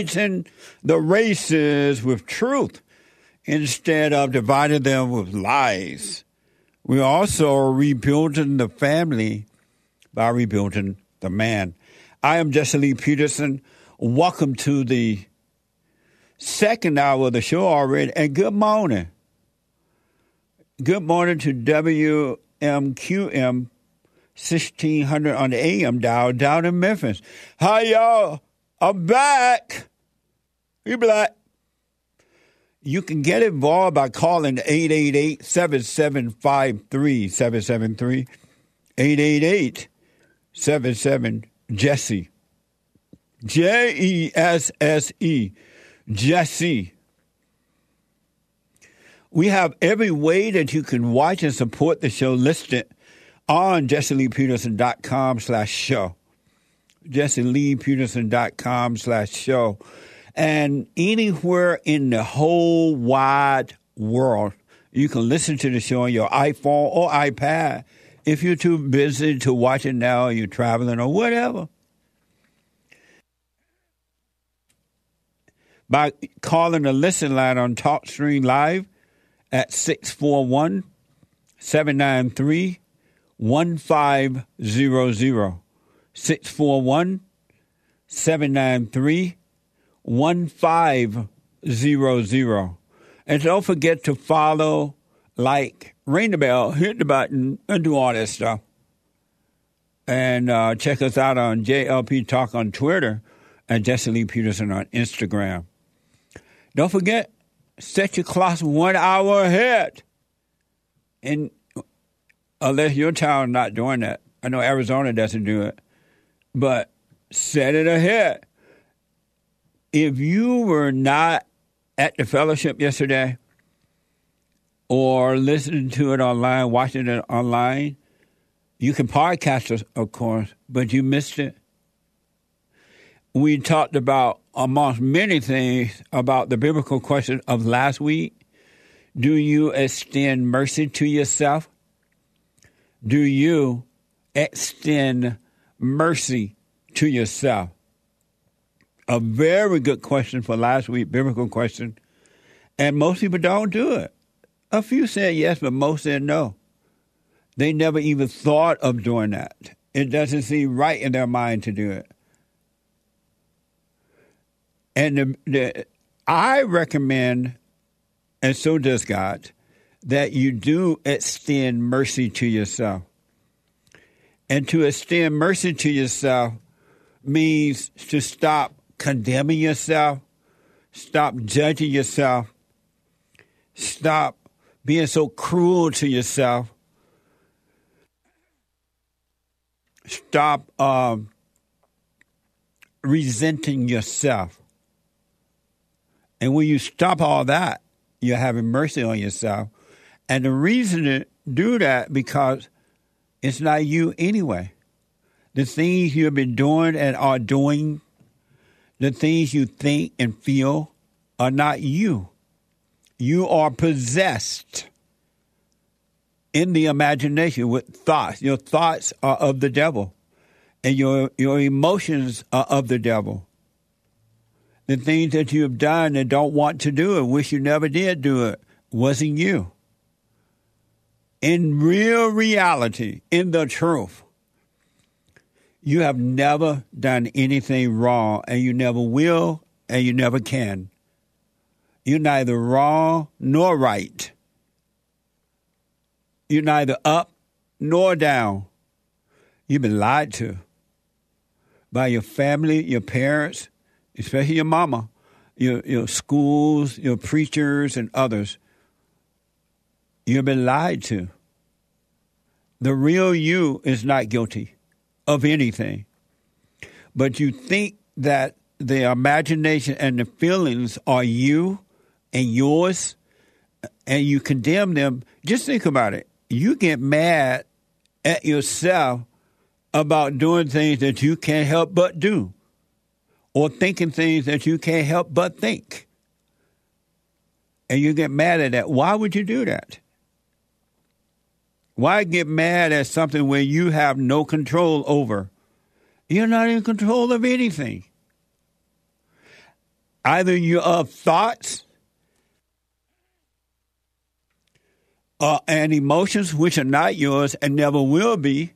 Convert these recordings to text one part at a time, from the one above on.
uniting the races with truth instead of dividing them with lies. We also rebuilding the family by rebuilding the man. I am Jesse Lee Peterson. Welcome to the second hour of the show already, and good morning. Good morning to WMQM 1600 on the AM dial down in Memphis. Hi, y'all. I'm back. You black. You can get involved by calling 888 7753 773 888 77 Jesse. J E S S E. Jesse. We have every way that you can watch and support the show listed on jesseleepeterson.com slash show. jesseleepeterson.com slash show. And anywhere in the whole wide world, you can listen to the show on your iPhone or iPad. If you're too busy to watch it now, you're traveling or whatever. By calling the listen line on TalkStream Live at 641 793 1500. 641 793 1500. And don't forget to follow, like, ring the bell, hit the button, and do all that stuff. And uh, check us out on JLP Talk on Twitter and Jesse Lee Peterson on Instagram. Don't forget, set your clocks one hour ahead. And unless your town not doing that, I know Arizona doesn't do it, but set it ahead. If you were not at the fellowship yesterday or listening to it online, watching it online, you can podcast it, of course, but you missed it. We talked about, amongst many things, about the biblical question of last week. Do you extend mercy to yourself? Do you extend mercy to yourself? A very good question for last week, biblical question. And most people don't do it. A few said yes, but most said no. They never even thought of doing that. It doesn't seem right in their mind to do it. And the, the, I recommend, and so does God, that you do extend mercy to yourself. And to extend mercy to yourself means to stop condemning yourself, stop judging yourself, stop being so cruel to yourself, stop um, resenting yourself. And when you stop all that, you're having mercy on yourself. And the reason to do that because it's not you anyway. The things you've been doing and are doing, the things you think and feel are not you. You are possessed in the imagination with thoughts. Your thoughts are of the devil, and your, your emotions are of the devil. The things that you have done and don't want to do and wish you never did do it wasn't you. In real reality, in the truth, you have never done anything wrong, and you never will, and you never can. You're neither wrong nor right. You're neither up nor down. You've been lied to by your family, your parents, especially your mama. your, your schools, your preachers, and others. You've been lied to. The real you is not guilty of anything. But you think that the imagination and the feelings are you and yours, and you condemn them. Just think about it. You get mad at yourself about doing things that you can't help but do, or thinking things that you can't help but think. And you get mad at that. Why would you do that? Why get mad at something where you have no control over? You're not in control of anything. Either you have thoughts uh, and emotions which are not yours and never will be.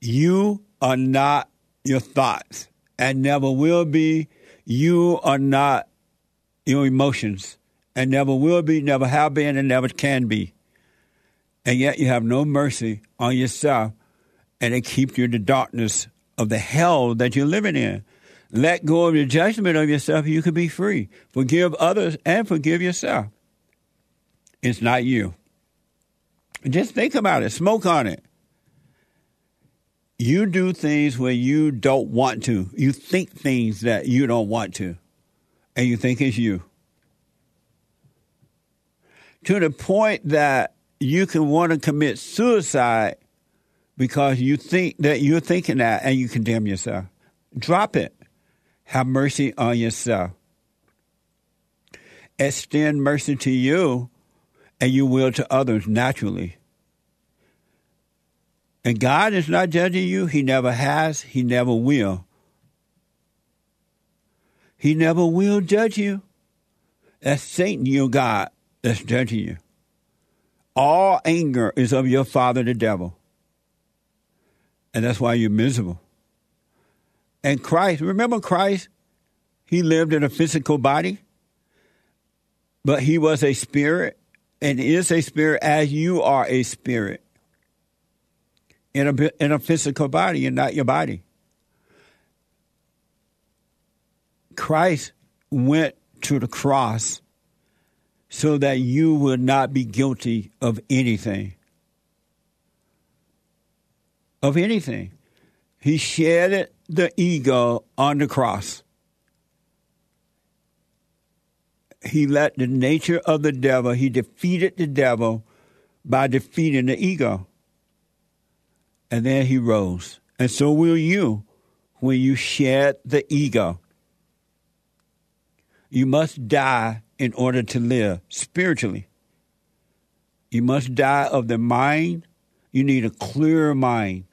You are not your thoughts and never will be. You are not your emotions and never will be, never have been, and never can be. And yet you have no mercy on yourself and it keeps you in the darkness of the hell that you're living in. Let go of your judgment of yourself, you can be free. Forgive others and forgive yourself. It's not you. Just think about it, smoke on it. You do things where you don't want to. You think things that you don't want to, and you think it's you. To the point that you can want to commit suicide because you think that you're thinking that and you condemn yourself. Drop it. Have mercy on yourself. Extend mercy to you and you will to others naturally. And God is not judging you. He never has. He never will. He never will judge you. That's Satan, your God, that's judging you. All anger is of your father, the devil. And that's why you're miserable. And Christ, remember Christ? He lived in a physical body, but he was a spirit and is a spirit as you are a spirit in a, in a physical body and not your body. Christ went to the cross so that you would not be guilty of anything. Of anything. He shed the ego on the cross. He let the nature of the devil, he defeated the devil by defeating the ego. And then he rose. And so will you when you shed the ego. You must die in order to live spiritually. You must die of the mind. You need a clear mind,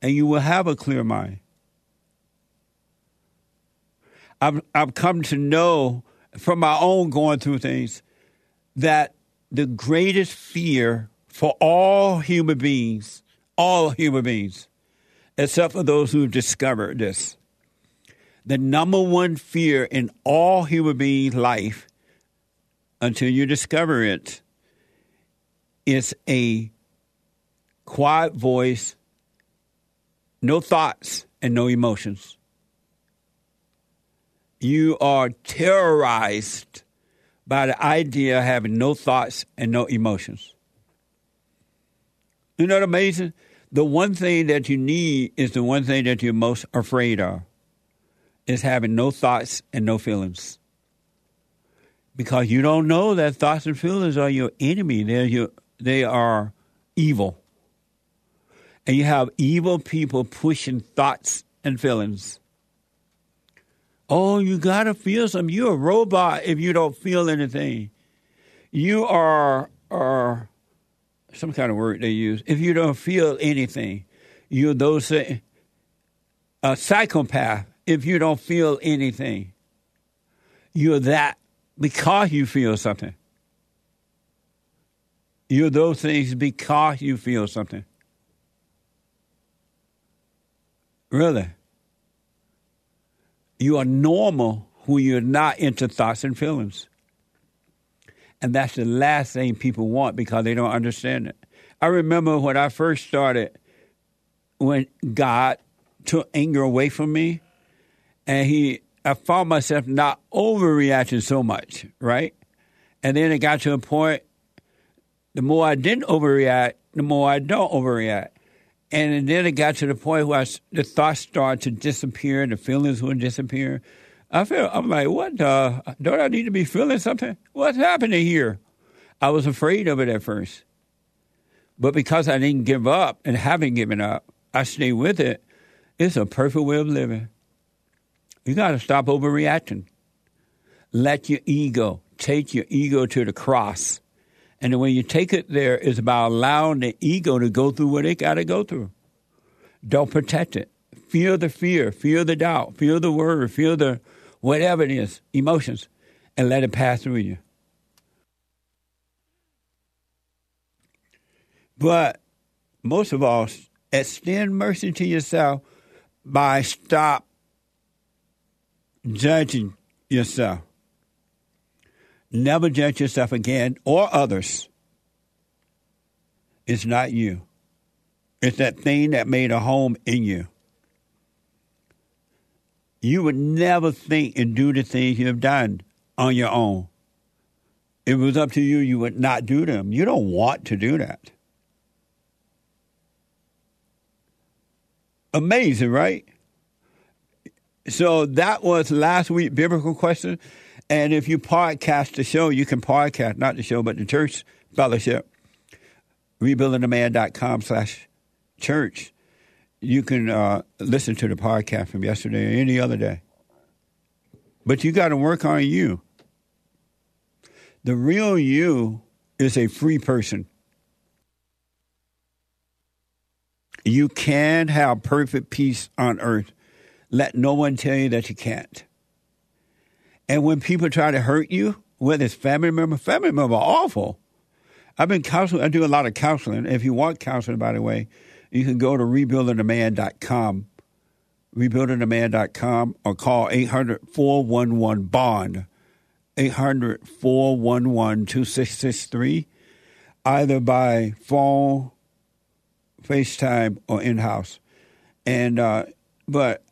and you will have a clear mind. I've, I've come to know from my own going through things that the greatest fear for all human beings, all human beings, except for those who've discovered this, the number one fear in all human beings' life until you discover it. it is a quiet voice, no thoughts, and no emotions. You are terrorized by the idea of having no thoughts and no emotions. You know what amazing? The one thing that you need is the one thing that you're most afraid of is having no thoughts and no feelings because you don't know that thoughts and feelings are your enemy. They're your, they are evil. And you have evil people pushing thoughts and feelings. Oh, you got to feel something. You're a robot if you don't feel anything. You are, are some kind of word they use. If you don't feel anything, you're those a psychopath if you don't feel anything. You're that because you feel something. You're those things because you feel something. Really. You are normal when you're not into thoughts and feelings. And that's the last thing people want because they don't understand it. I remember when I first started, when God took anger away from me, and He I found myself not overreacting so much, right? And then it got to a point, the more I didn't overreact, the more I don't overreact. And then it got to the point where I, the thoughts started to disappear, the feelings would disappear. I feel I'm like, what the? Don't I need to be feeling something? What's happening here? I was afraid of it at first, but because I didn't give up and haven't given up, I stay with it. It's a perfect way of living. You got to stop overreacting. Let your ego take your ego to the cross. And the way you take it there is about allowing the ego to go through what it got to go through. Don't protect it. Feel the fear, feel the doubt, feel the worry, feel the whatever it is, emotions, and let it pass through you. But most of all, extend mercy to yourself by stop judging yourself. Never judge yourself again or others. It's not you. It's that thing that made a home in you. You would never think and do the things you have done on your own. If it was up to you, you would not do them. You don't want to do that. Amazing, right? So that was last week biblical question. And if you podcast the show, you can podcast, not the show, but the church fellowship, rebuildingtheman.com slash church. You can uh, listen to the podcast from yesterday or any other day. But you got to work on you. The real you is a free person. You can have perfect peace on earth. Let no one tell you that you can't. And when people try to hurt you, whether it's family member, family member awful. I've been counseling. I do a lot of counseling. If you want counseling, by the way, you can go to rebuildingtheman.com, rebuildingtheman.com, or call 800 411 BOND, 800 411 2663, either by phone, FaceTime, or in house. And, uh, but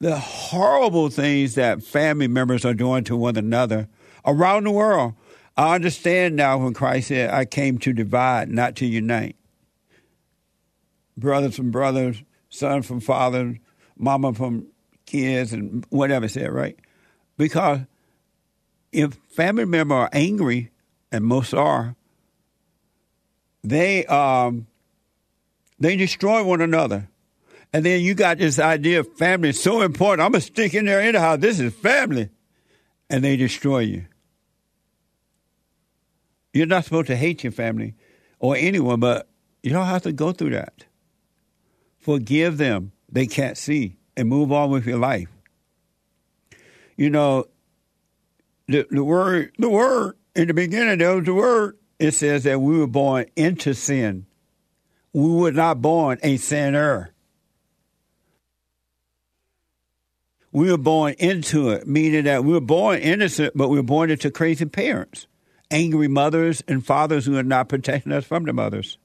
the horrible things that family members are doing to one another around the world. I understand now when Christ said, I came to divide, not to unite. Brothers from brothers, son from father, mama from kids, and whatever said, right? Because if family members are angry, and most are, they um, they destroy one another. And then you got this idea of family is so important. I'm going to stick in there anyhow. This is family. And they destroy you. You're not supposed to hate your family or anyone, but you don't have to go through that. Forgive them. They can't see and move on with your life. You know, the, the word, the word in the beginning, there was the word. It says that we were born into sin. We were not born a sinner. We were born into it, meaning that we were born innocent, but we were born into crazy parents, angry mothers and fathers who are not protecting us from the mothers.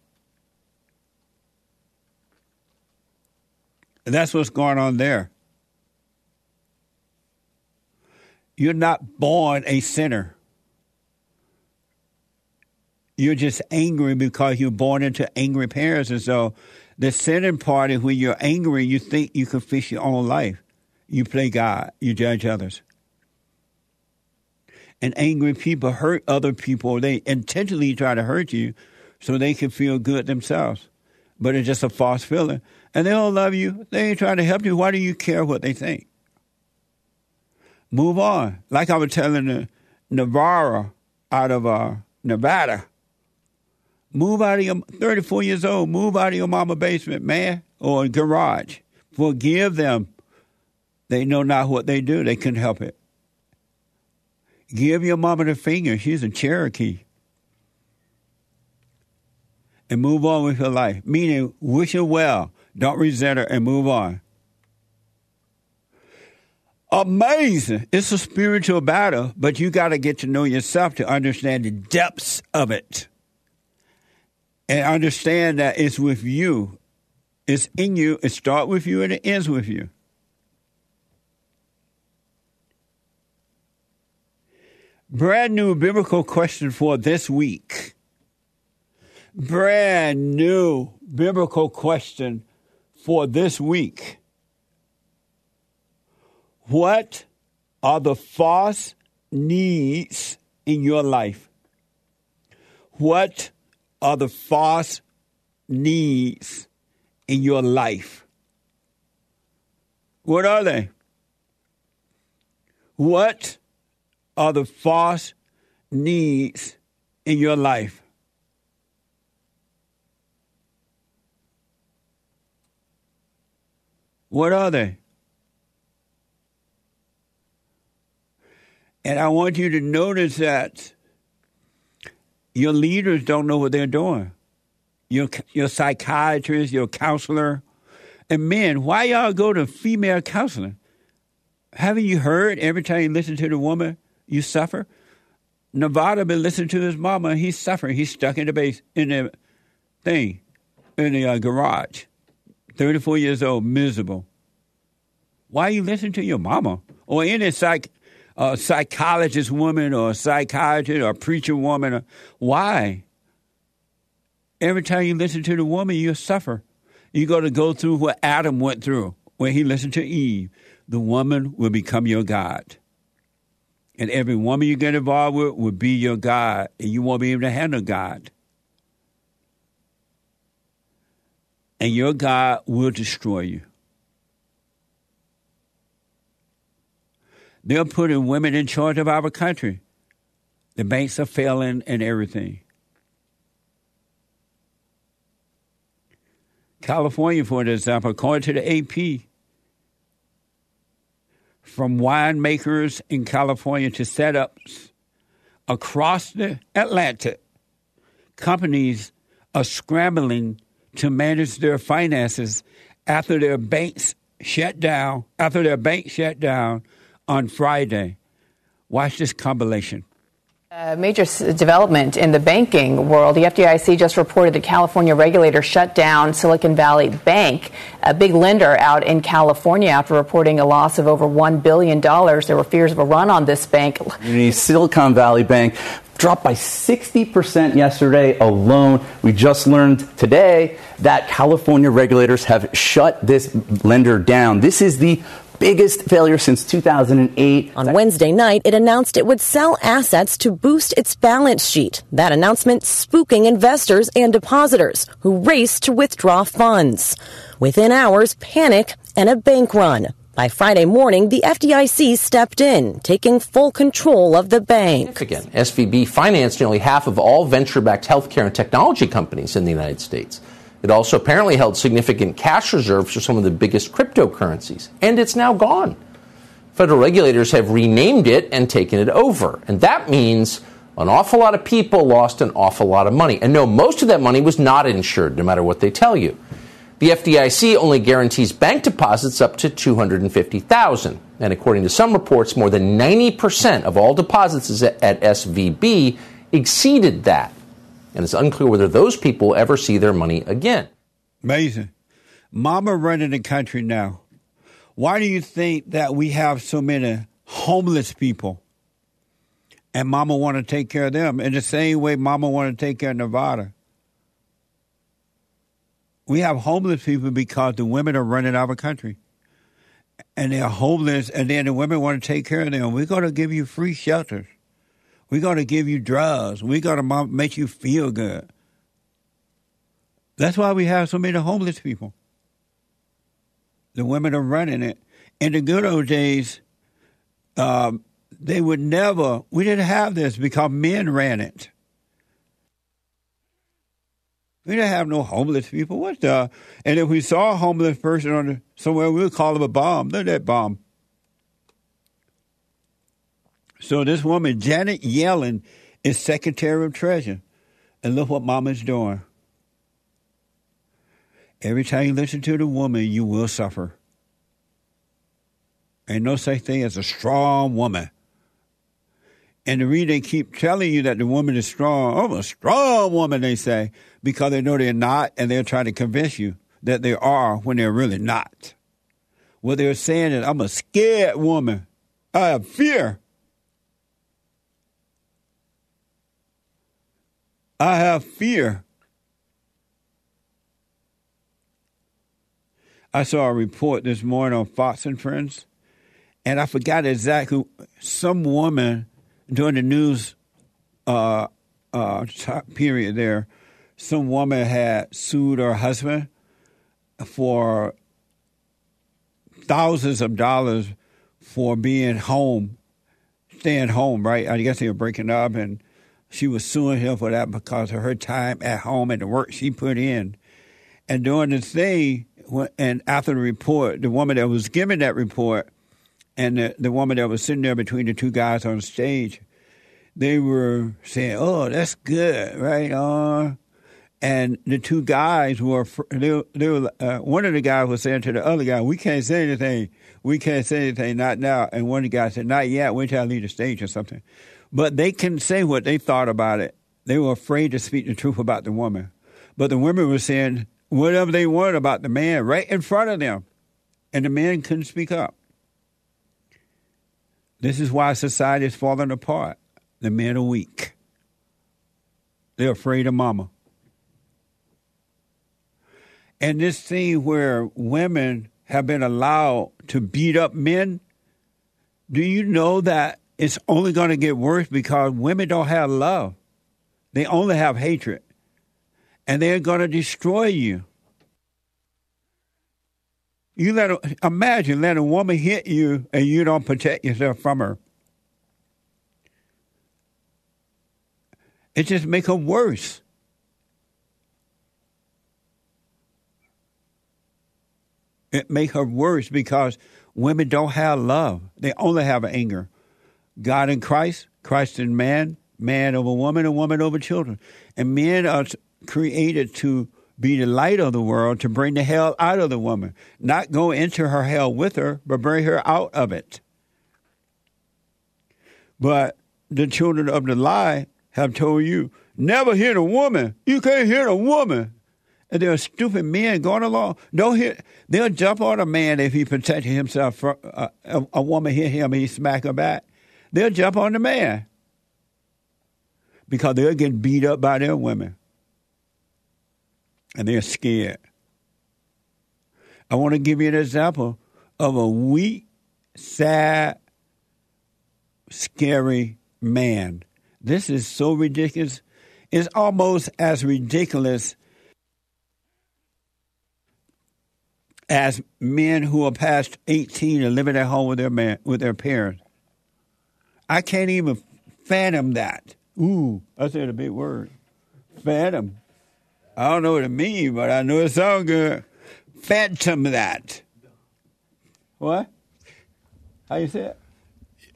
And that's what's going on there. You're not born a sinner. You're just angry because you're born into angry parents. And so the sinning part is when you're angry, you think you can fix your own life. You play God, you judge others. And angry people hurt other people. They intentionally try to hurt you so they can feel good themselves. But it's just a false feeling. And they don't love you. They ain't trying to help you. Why do you care what they think? Move on. Like I was telling the Navarro out of uh, Nevada. Move out of your 34 years old. Move out of your mama basement, man, or garage. Forgive them they know not what they do. They couldn't help it. Give your mama the finger. She's a Cherokee. And move on with your life. Meaning, wish her well. Don't resent her and move on. Amazing. It's a spiritual battle, but you got to get to know yourself to understand the depths of it. And understand that it's with you. It's in you. It starts with you and it ends with you. Brand new biblical question for this week. Brand new biblical question for this week. What are the false needs in your life? What are the false needs in your life? What are they? What are the false needs in your life? What are they? And I want you to notice that your leaders don't know what they're doing. Your, your psychiatrist, your counselor. And men, why y'all go to female counseling? Haven't you heard every time you listen to the woman, you suffer? Nevada been listening to his mama, he's suffering. He's stuck in the base in the thing, in the uh, garage. 34 years old, miserable. Why you listening to your mama? Or any psych a psychologist woman or psychiatrist or preacher woman. Why? Every time you listen to the woman, you suffer. You're going to go through what Adam went through when he listened to Eve. The woman will become your God. And every woman you get involved with will be your God, and you won't be able to handle God. And your God will destroy you. They're putting women in charge of our country. The banks are failing and everything. California, for example, according to the AP, from winemakers in California to setups across the Atlantic, companies are scrambling to manage their finances after their banks shut down, after their bank shut down on Friday. Watch this compilation. A major development in the banking world. The FDIC just reported that California regulators shut down Silicon Valley Bank, a big lender out in California, after reporting a loss of over $1 billion. There were fears of a run on this bank. The Silicon Valley Bank dropped by 60% yesterday alone. We just learned today that California regulators have shut this lender down. This is the biggest failure since 2008. On Wednesday night, it announced it would sell assets to boost its balance sheet. That announcement spooking investors and depositors who raced to withdraw funds. Within hours, panic and a bank run. By Friday morning, the FDIC stepped in, taking full control of the bank. Again, SVB financed nearly half of all venture backed healthcare and technology companies in the United States. It also apparently held significant cash reserves for some of the biggest cryptocurrencies, and it's now gone. Federal regulators have renamed it and taken it over, and that means an awful lot of people lost an awful lot of money. And no, most of that money was not insured, no matter what they tell you. The FDIC only guarantees bank deposits up to 250,000, and according to some reports, more than 90% of all deposits at SVB exceeded that and it's unclear whether those people ever see their money again. Amazing. Mama running the country now. Why do you think that we have so many homeless people? And Mama want to take care of them in the same way Mama want to take care of Nevada. We have homeless people because the women are running our country. And they're homeless, and then the women want to take care of them. We're going to give you free shelters. We're going to give you drugs. We're going to make you feel good. That's why we have so many homeless people. The women are running it. In the good old days, um, they would never, we didn't have this because men ran it. We didn't have no homeless people. What the? And if we saw a homeless person on the, somewhere, we would call them a bomb. Look at that bomb. So this woman, Janet Yellen, is Secretary of Treasury. And look what Mama's doing. Every time you listen to the woman, you will suffer. Ain't no such thing as a strong woman. And the reason they keep telling you that the woman is strong, oh, a strong woman, they say, because they know they're not, and they're trying to convince you that they are when they're really not. What they're saying is, I'm a scared woman. I have fear. I have fear. I saw a report this morning on Fox and Friends, and I forgot exactly some woman during the news uh, uh, period there, some woman had sued her husband for thousands of dollars for being home, staying home, right? I guess they were breaking up, and she was suing him for that because of her time at home and the work she put in. And during the thing, and after the report, the woman that was giving that report and the, the woman that was sitting there between the two guys on stage, they were saying, "Oh, that's good, right?" Uh, and the two guys were they, they were uh, one of the guys was saying to the other guy, "We can't say anything. We can't say anything, not now." And one of the guys said, "Not yet. Wait till I leave the stage or something." But they can say what they thought about it. They were afraid to speak the truth about the woman, but the women were saying whatever they wanted about the man right in front of them, and the man couldn't speak up. This is why society is falling apart. The men are weak. They're afraid of mama. And this thing where women have been allowed to beat up men, do you know that it's only going to get worse because women don't have love? They only have hatred. And they're going to destroy you. You let a, imagine let a woman hit you and you don't protect yourself from her. It just make her worse. It make her worse because women don't have love. They only have anger. God in Christ, Christ in man, man over woman, and woman over children. And men are created to be the light of the world, to bring the hell out of the woman. Not go into her hell with her, but bring her out of it. But the children of the lie have told you, never hit a woman. You can't hit a woman. And there are stupid men going along. Don't hit. They'll jump on a man if he protected himself from uh, a, a woman hit him, he smack her back. They'll jump on the man because they'll get beat up by their women, and they're scared. I want to give you an example of a weak, sad, scary man this is so ridiculous. It's almost as ridiculous as men who are past 18 and living at home with their man, with their parents. I can't even fathom that. Ooh, I said a big word. Fathom. I don't know what it means, but I know it sounds good. Phantom that. What? How you say it?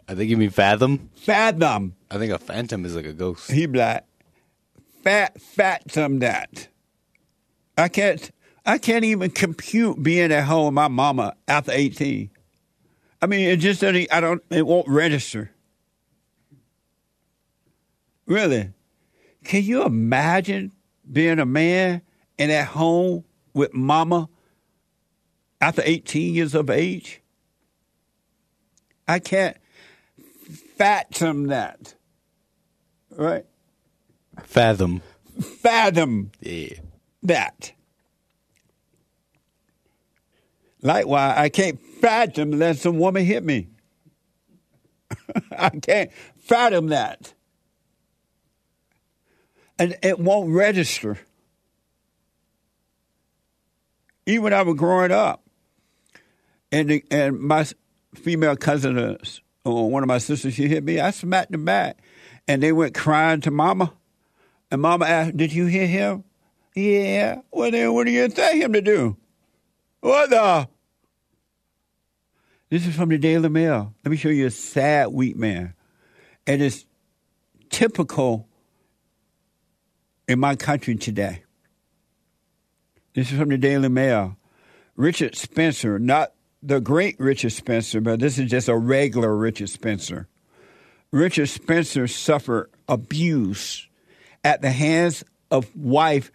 I think you mean fathom. Fathom. I think a phantom is like a ghost. He black. Fat, fathom that. I can't. I can't even compute being at home with my mama after eighteen. I mean, it just doesn't. I don't. It won't register. Really, can you imagine being a man and at home with mama after eighteen years of age? I can't fathom that. Right? Fathom. Fathom Yeah. that. Likewise, I can't fathom unless some woman hit me. I can't fathom that. And it won't register. Even when I was growing up, and the, and my female cousin, uh, or one of my sisters, she hit me. I smacked them back, and they went crying to Mama. And Mama asked, "Did you hear him?" Yeah. Well, then, what do you tell him to do? What the? This is from the Daily Mail. Let me show you a sad, weak man. And it's typical in my country today. This is from the Daily Mail. Richard Spencer, not the great Richard Spencer, but this is just a regular Richard Spencer. Richard Spencer suffered abuse at the hands of wife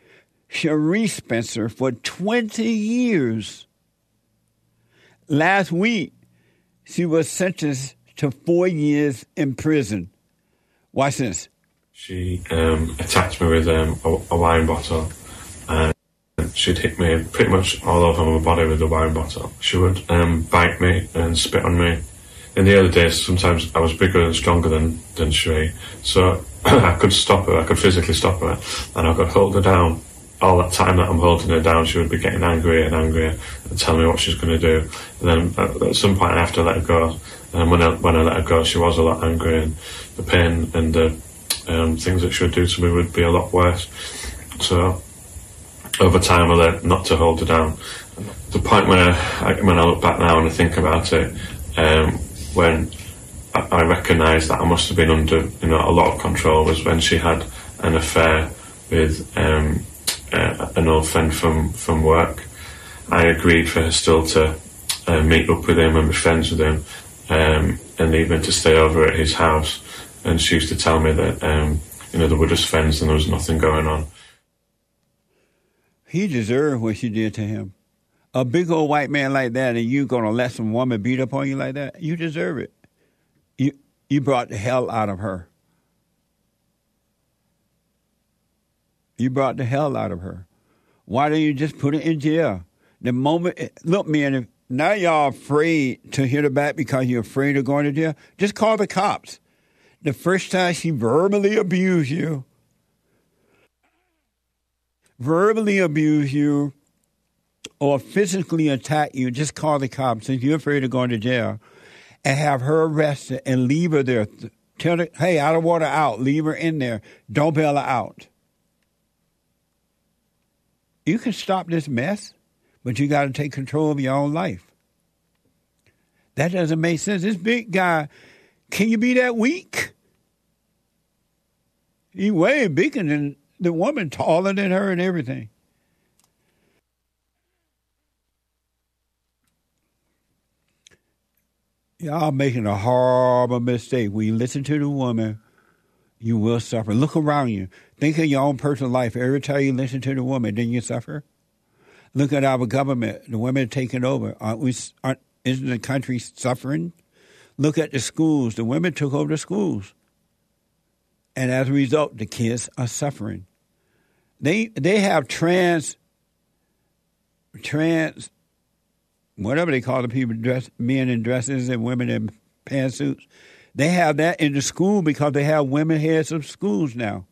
Sheree Spencer for 20 years. Last week, she was sentenced to four years in prison. Watch this. She um, attacked me with um, a, a wine bottle and she'd hit me pretty much all over my body with the wine bottle. She would um, bite me and spit on me. In the early days, sometimes I was bigger and stronger than, than Sheree, so I could stop her, I could physically stop her, and I could hold her down. All that time that I'm holding her down, she would be getting angrier and angrier and telling me what she's going to do. And then at, at some point, I have to let her go. And when I, when I let her go, she was a lot angrier, and the pain and the um, things that she would do to me would be a lot worse. So over time, I learned not to hold her down. The point when I, when I look back now and I think about it, um, when I, I recognised that I must have been under you know a lot of control was when she had an affair with um, uh, an old friend from from work. I agreed for her still to uh, meet up with him and be friends with him, um, and even to stay over at his house. And she used to tell me that um, you know they were just friends and there was nothing going on. He deserved what she did to him. A big old white man like that, and you gonna let some woman beat up on you like that? You deserve it. You you brought the hell out of her. You brought the hell out of her. Why don't you just put her in jail? The moment, look, man, if now y'all afraid to hit her back because you're afraid of going to jail, just call the cops. The first time she verbally abused you, verbally abuse you, or physically attack you, just call the cops if you're afraid of going to jail and have her arrested and leave her there. Tell her, hey, I don't want her out. Leave her in there. Don't bail her out. You can stop this mess, but you got to take control of your own life. That doesn't make sense. This big guy, can you be that weak? He way bigger than the woman, taller than her and everything. Y'all making a horrible mistake. When you listen to the woman, you will suffer. Look around you. Think of your own personal life. Every time you listen to the woman, then you suffer. Look at our government. The women taking over. Aren't we, aren't, isn't the country suffering? Look at the schools. The women took over the schools. And as a result, the kids are suffering. They they have trans trans whatever they call the people dress men in dresses and women in pantsuits. They have that in the school because they have women heads of schools now.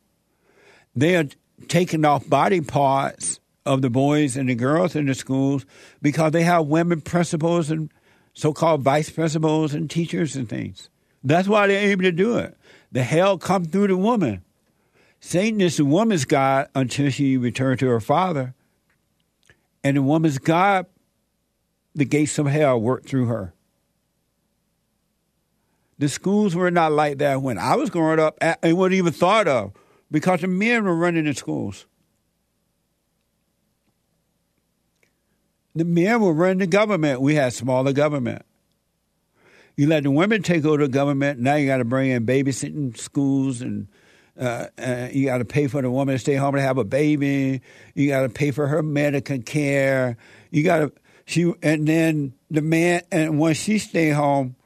They are taking off body parts of the boys and the girls in the schools because they have women principals and so-called vice principals and teachers and things. That's why they're able to do it. The hell come through the woman. Satan is the woman's God until she returned to her father. And the woman's God, the gates of hell worked through her. The schools were not like that when I was growing up It wasn't even thought of because the men were running the schools. The men were running the government. We had smaller government. You let the women take over the government. Now you got to bring in babysitting schools and uh, uh, you got to pay for the woman to stay home to have a baby. You got to pay for her medical care. You got to she and then the man and once she stay home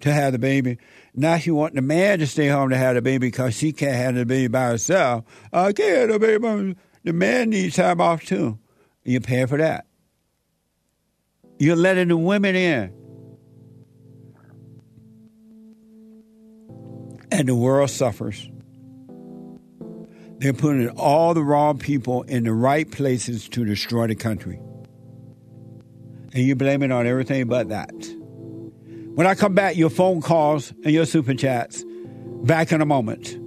to have the baby, now she want the man to stay home to have the baby because she can't have the baby by herself. I can't have the baby. The man needs time off too. You pay for that. You're letting the women in. And the world suffers. They're putting all the wrong people in the right places to destroy the country. And you blame it on everything but that. When I come back, your phone calls and your super chats. Back in a moment.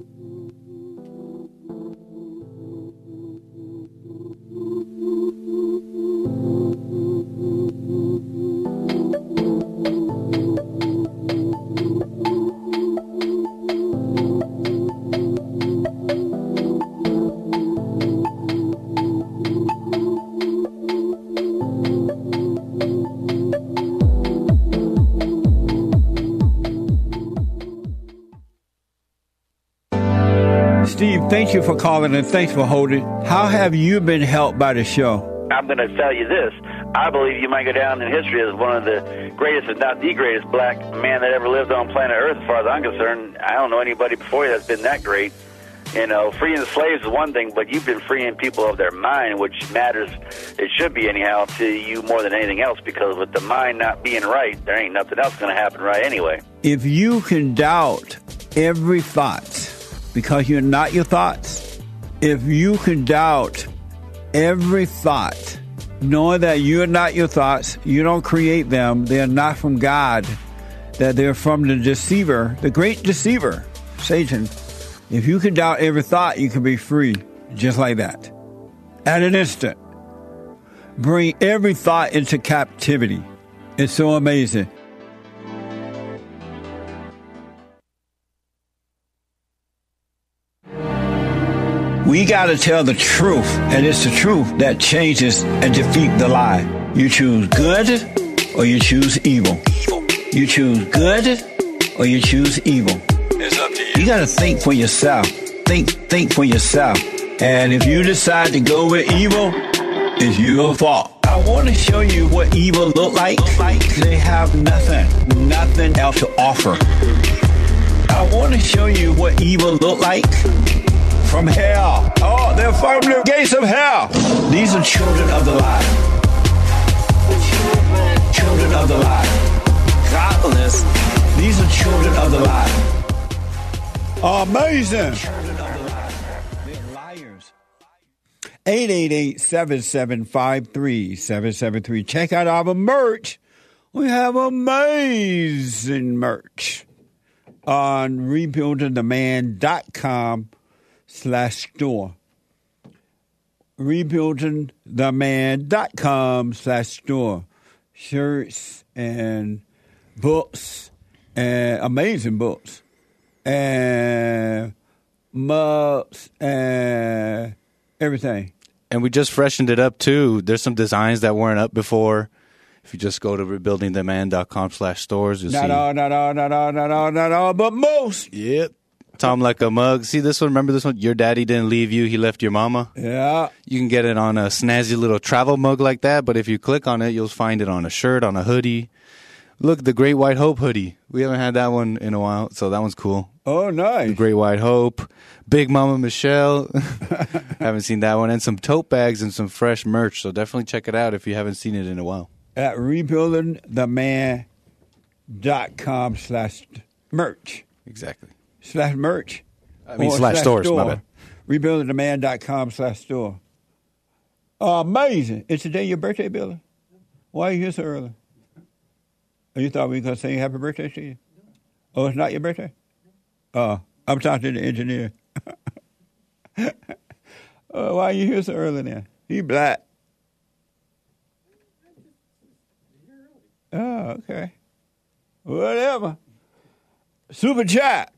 Calling and thanks for holding. How have you been helped by the show? I'm going to tell you this. I believe you might go down in history as one of the greatest, if not the greatest, black man that ever lived on planet Earth, as far as I'm concerned. I don't know anybody before you that's been that great. You know, freeing the slaves is one thing, but you've been freeing people of their mind, which matters. It should be anyhow to you more than anything else, because with the mind not being right, there ain't nothing else going to happen right anyway. If you can doubt every thought because you're not your thoughts, if you can doubt every thought, knowing that you're not your thoughts, you don't create them, they're not from God, that they're from the deceiver, the great deceiver, Satan. If you can doubt every thought, you can be free just like that. At an instant. Bring every thought into captivity. It's so amazing. We got to tell the truth, and it's the truth that changes and defeat the lie. You choose good or you choose evil. You choose good or you choose evil. It's up to you. You got to think for yourself. Think, think for yourself. And if you decide to go with evil, it's your fault. I want to show you what evil look like. They have nothing, nothing else to offer. I want to show you what evil look like from hell. Oh, they're from the gates of hell. These are children of the light. Children of the light. Godless. These are children of the light. Amazing. Children of the light. They're liars. 888-775-3773. Check out our merch. We have amazing merch on rebuildingtheman.com slash store. Rebuildingtheman.com slash store. Shirts and books and amazing books and mugs and everything. And we just freshened it up too. There's some designs that weren't up before. If you just go to rebuildingtheman.com slash stores, you'll Not see. all, not all, not all, not all, not all, but most. Yep. Tom like a mug. See this one? Remember this one? Your daddy didn't leave you. He left your mama. Yeah. You can get it on a snazzy little travel mug like that. But if you click on it, you'll find it on a shirt, on a hoodie. Look, the Great White Hope hoodie. We haven't had that one in a while, so that one's cool. Oh, nice. The Great White Hope, Big Mama Michelle. haven't seen that one, and some tote bags and some fresh merch. So definitely check it out if you haven't seen it in a while. At rebuildingtheman.com slash merch. Exactly. Slash merch. I mean, Or slash stores, my bad. Rebuildingtheman.com slash store. Amazing. It's today your birthday, Billy? Why are you here so early? Oh, you thought we were going to say happy birthday to you? Oh, it's not your birthday? Oh, I'm talking to the engineer. oh, why are you here so early then? You black. Oh, okay. Whatever. Super chat.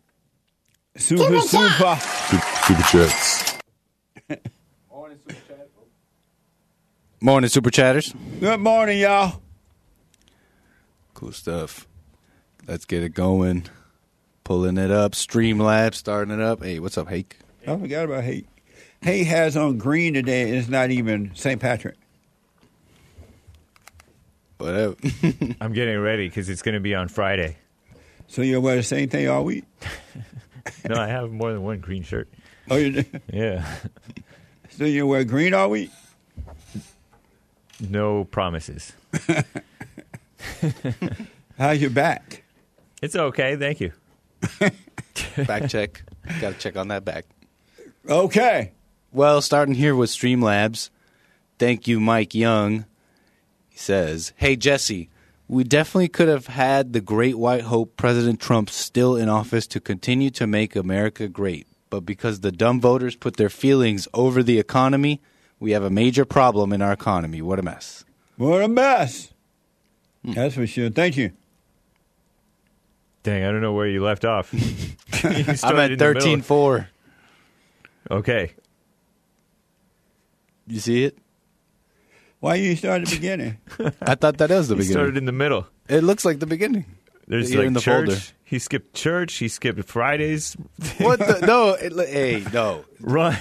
Super, super. Super chats. Morning, Super Chatters. Good morning, y'all. Cool stuff. Let's get it going. Pulling it up. Streamlabs starting it up. Hey, what's up, Hake? I forgot about Hake. Hake has on green today. It's not even St. Patrick. Whatever. I'm getting ready because it's going to be on Friday. So you'll wear the same thing all week? No, I have more than one green shirt. Oh, you do? Yeah. So you wear green all week? No promises. How's your back? It's okay. Thank you. back check. Got to check on that back. Okay. Well, starting here with Streamlabs. Thank you, Mike Young. He says, Hey, Jesse, we definitely could have had the great white hope President Trump still in office to continue to make America great. But because the dumb voters put their feelings over the economy, we have a major problem in our economy. What a mess. What a mess. That's for sure. Thank you. Dang, I don't know where you left off. You I'm at in the middle. 13 4. Okay. You see it? Why you start at the beginning? I thought that was the He beginning. started in the middle. It looks like the beginning. There's Here like in the church. folder. He skipped church. He skipped Fridays. What the? No, it, hey, no. Run.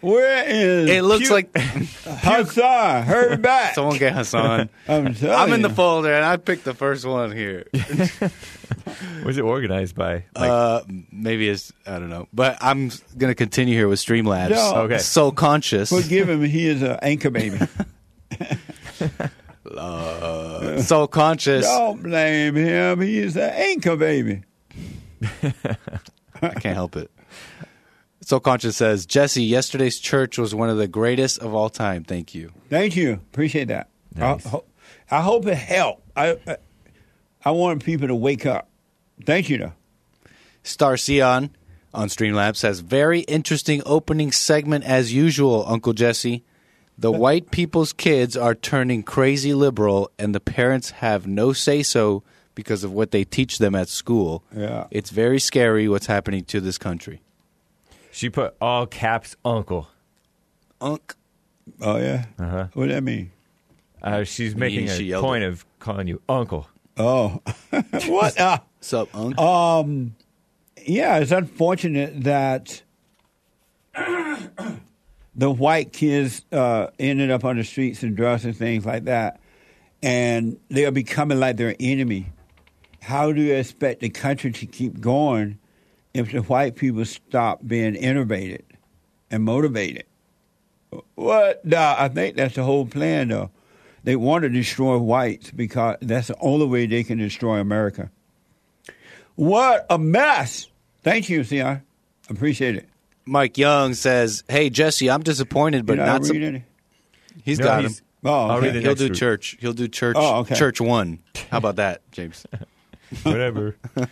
Where is It looks Pu- like Hassan? Hurry back! someone get Hassan. I'm, telling I'm in the you. folder and I picked the first one here. Was it organized by? Like, uh, maybe it's I don't know, but I'm gonna continue here with Streamlabs. No. Okay. So conscious. Forgive him. He is an anchor baby. So conscious. Don't blame him. He is an anchor baby. I can't help it. So conscious says Jesse. Yesterday's church was one of the greatest of all time. Thank you. Thank you. Appreciate that. Nice. I, ho- I hope it helped. I, I I want people to wake up. Thank you, though. Star Sion on Streamlabs says very interesting opening segment as usual. Uncle Jesse. The white people's kids are turning crazy liberal, and the parents have no say so because of what they teach them at school. Yeah. It's very scary what's happening to this country. she put all caps uncle. Unc. Oh yeah. Uh-huh. What does that mean? Uh, she's making she a point it. of calling you uncle. Oh, what? Uh, What's up, Unc? um, yeah, it's unfortunate that the white kids uh, ended up on the streets and drugs and things like that, and they are becoming like their enemy. How do you expect the country to keep going if the white people stop being innovated and motivated? What? Nah, I think that's the whole plan, though. They want to destroy whites because that's the only way they can destroy America. What a mess! Thank you, Sion. Appreciate it. Mike Young says, "Hey Jesse, I'm disappointed, but Did I not." read Sup- any? he's No, got he's- him. Oh, I'll okay. read the He'll next do group. church. He'll do church. Oh, okay. Church one. How about that, James? Whatever.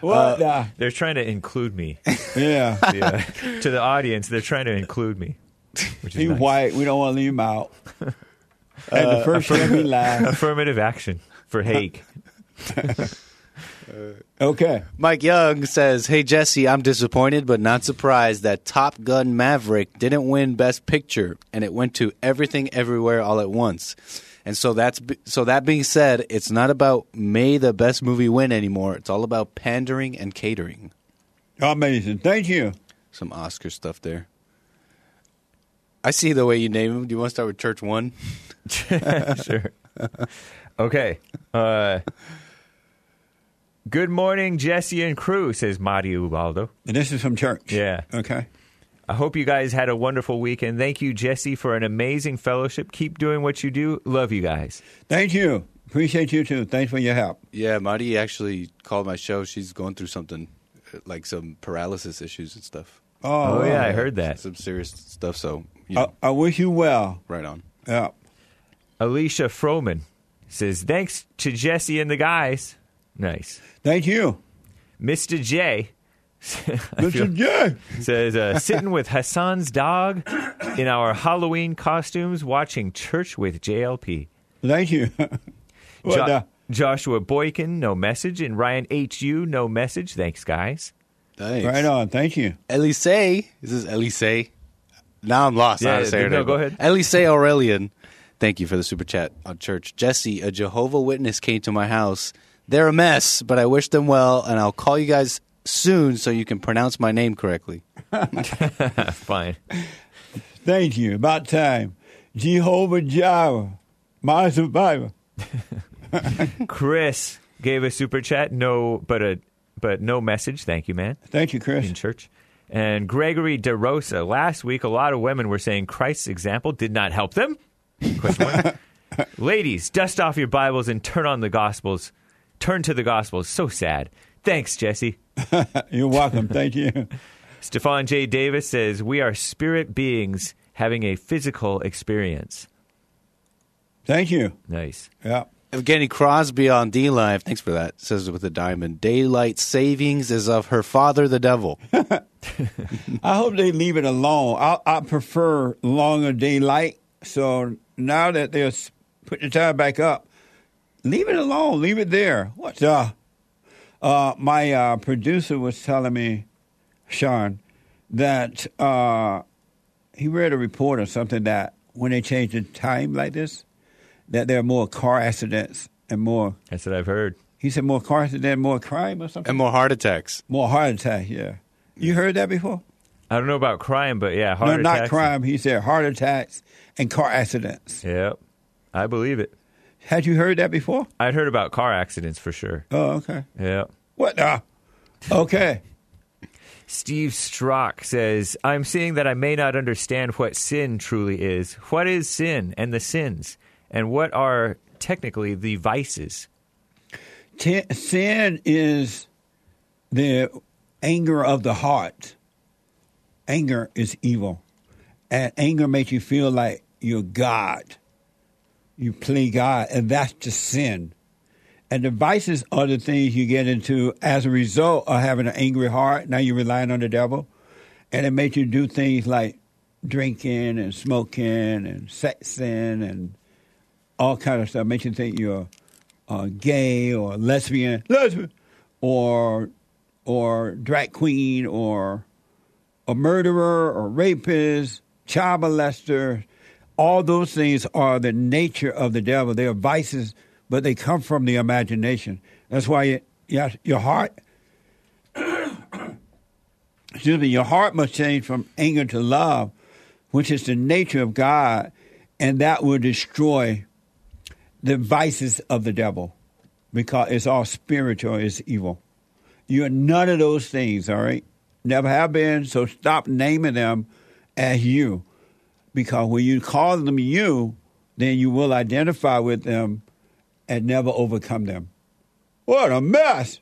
What? Uh, the- they're trying to include me. yeah. Yeah. to the audience, they're trying to include me. Which is He's nice. white. We don't want to leave him out. And the first time he lied. Affirmative action for Hake. Okay. Mike Young says, "Hey Jesse, I'm disappointed but not surprised that Top Gun Maverick didn't win Best Picture, and it went to Everything Everywhere All at Once." And so that's so. That being said, it's not about may the best movie win anymore. It's all about pandering and catering. Amazing. Thank you. Some Oscar stuff there. I see the way you name them. Do you want to start with Church One? sure. Okay. Uh, good morning, Jesse and crew, says Mario Ubaldo. And this is from church. Yeah. Okay. I hope you guys had a wonderful weekend. Thank you, Jesse, for an amazing fellowship. Keep doing what you do. Love you guys. Thank you. Appreciate you too. Thanks for your help. Yeah, Marty actually called my show. She's going through something uh, like some paralysis issues and stuff. Oh, Oh, yeah, I heard that. Some serious stuff. So, you know, I, I wish you well. right on. Yeah. Alicia Froman says, Thanks to Jesse and the guys. Nice. Thank you. Mr. J I feel- Mr. J. says, uh, Sitting with Hassan's dog in our Halloween costumes, watching church with JLP. Thank you. what Jo- the? Joshua Boykin, no message. And Ryan H.U., no message. Thanks, guys. Thanks. Right on. Thank you. Elise. Is this is Elise. Now I'm lost. Yeah, how say no, go ahead. Elise Aurelian. Thank you for the super chat on church. Jesse, a Jehovah Witness came to my house. They're a mess, but I wish them well, and I'll call you guys soon so you can pronounce my name correctly. Fine. Thank you. About time. Jehovah Jireh, my survivor. Chris gave a super chat, no, but a but no message. Thank you, man. Thank you, Chris. In church. And Gregory DeRosa. Last week, a lot of women were saying Christ's example did not help them. Question mark. Ladies, dust off your Bibles and turn on the Gospels. Turn to the Gospels. So sad. Thanks, Jesse. You're welcome. Thank you. Stefan J. Davis says, We are spirit beings having a physical experience. Thank you. Nice. Yeah. Evgeny Crosby on D Live, thanks for that. Says with a diamond, daylight savings is of her father, the devil. I hope they leave it alone. I, I prefer longer daylight. So now that they're s- putting the time back up, leave it alone. Leave it there. What? Uh, uh, my uh, producer was telling me, Sean, that uh, he read a report or something that when they change the time like this, that there are more car accidents and more. That's what I've heard. He said more car accidents, more crime or something. and more heart attacks. More heart attack. Yeah. You heard that before? I don't know about crime, but yeah, heart no, not crime. He said heart attacks and car accidents. Yep, I believe it. Had you heard that before? I'd heard about car accidents for sure. Oh, okay. Yeah. What? Uh, okay. Steve Strock says, I'm seeing that I may not understand what sin truly is. What is sin and the sins? And what are technically the vices? T- sin is the anger of the heart. Anger is evil. And anger makes you feel like you're God. You play God, and that's the sin. And the vices are the things you get into as a result of having an angry heart. Now you're relying on the devil. And it makes you do things like drinking and smoking and sexing and all kind of stuff. Makes you think you're uh, gay or lesbian, lesbian, or or drag queen or a murderer or rapist, child molester. All those things are the nature of the devil. They are vices, but they come from the imagination. That's why you, you, your heart, excuse me, your heart must change from anger to love, which is the nature of God, and that will destroy the vices of the devil because it's all spiritual, it's evil. You're none of those things, all right? Never have been, so stop naming them as you. Because when you call them you, then you will identify with them and never overcome them. What a mess!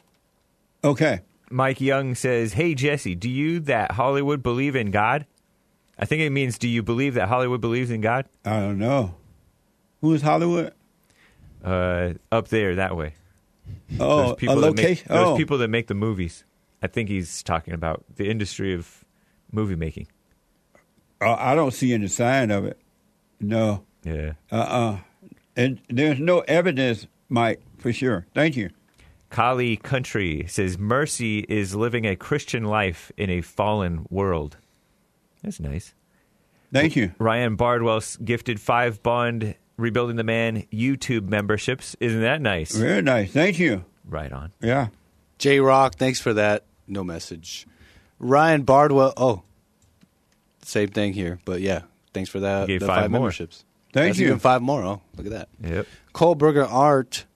Okay. Mike Young says, Hey, Jesse, do you that Hollywood believe in God? I think it means, do you believe that Hollywood believes in God? I don't know. Who is Hollywood? Uh, up there, that way. Oh, those a people that make, location. those Oh, people that make the movies. I think he's talking about the industry of movie making. Uh, I don't see any sign of it. No. Yeah. Uh uh And there's no evidence, Mike, for sure. Thank you. Kali Country says mercy is living a Christian life in a fallen world. That's nice. Thank you. Ryan Bardwell gifted five Bond Rebuilding the Man YouTube memberships. Isn't that nice? Very nice. Thank you. Right on. Yeah. J Rock, thanks for that. No message. Ryan Bardwell. Oh, same thing here, but yeah, thanks for that. He gave the five five, more. memberships. Thank That's you. Even five more. Oh, look at that. Yep. Kohlberger Art.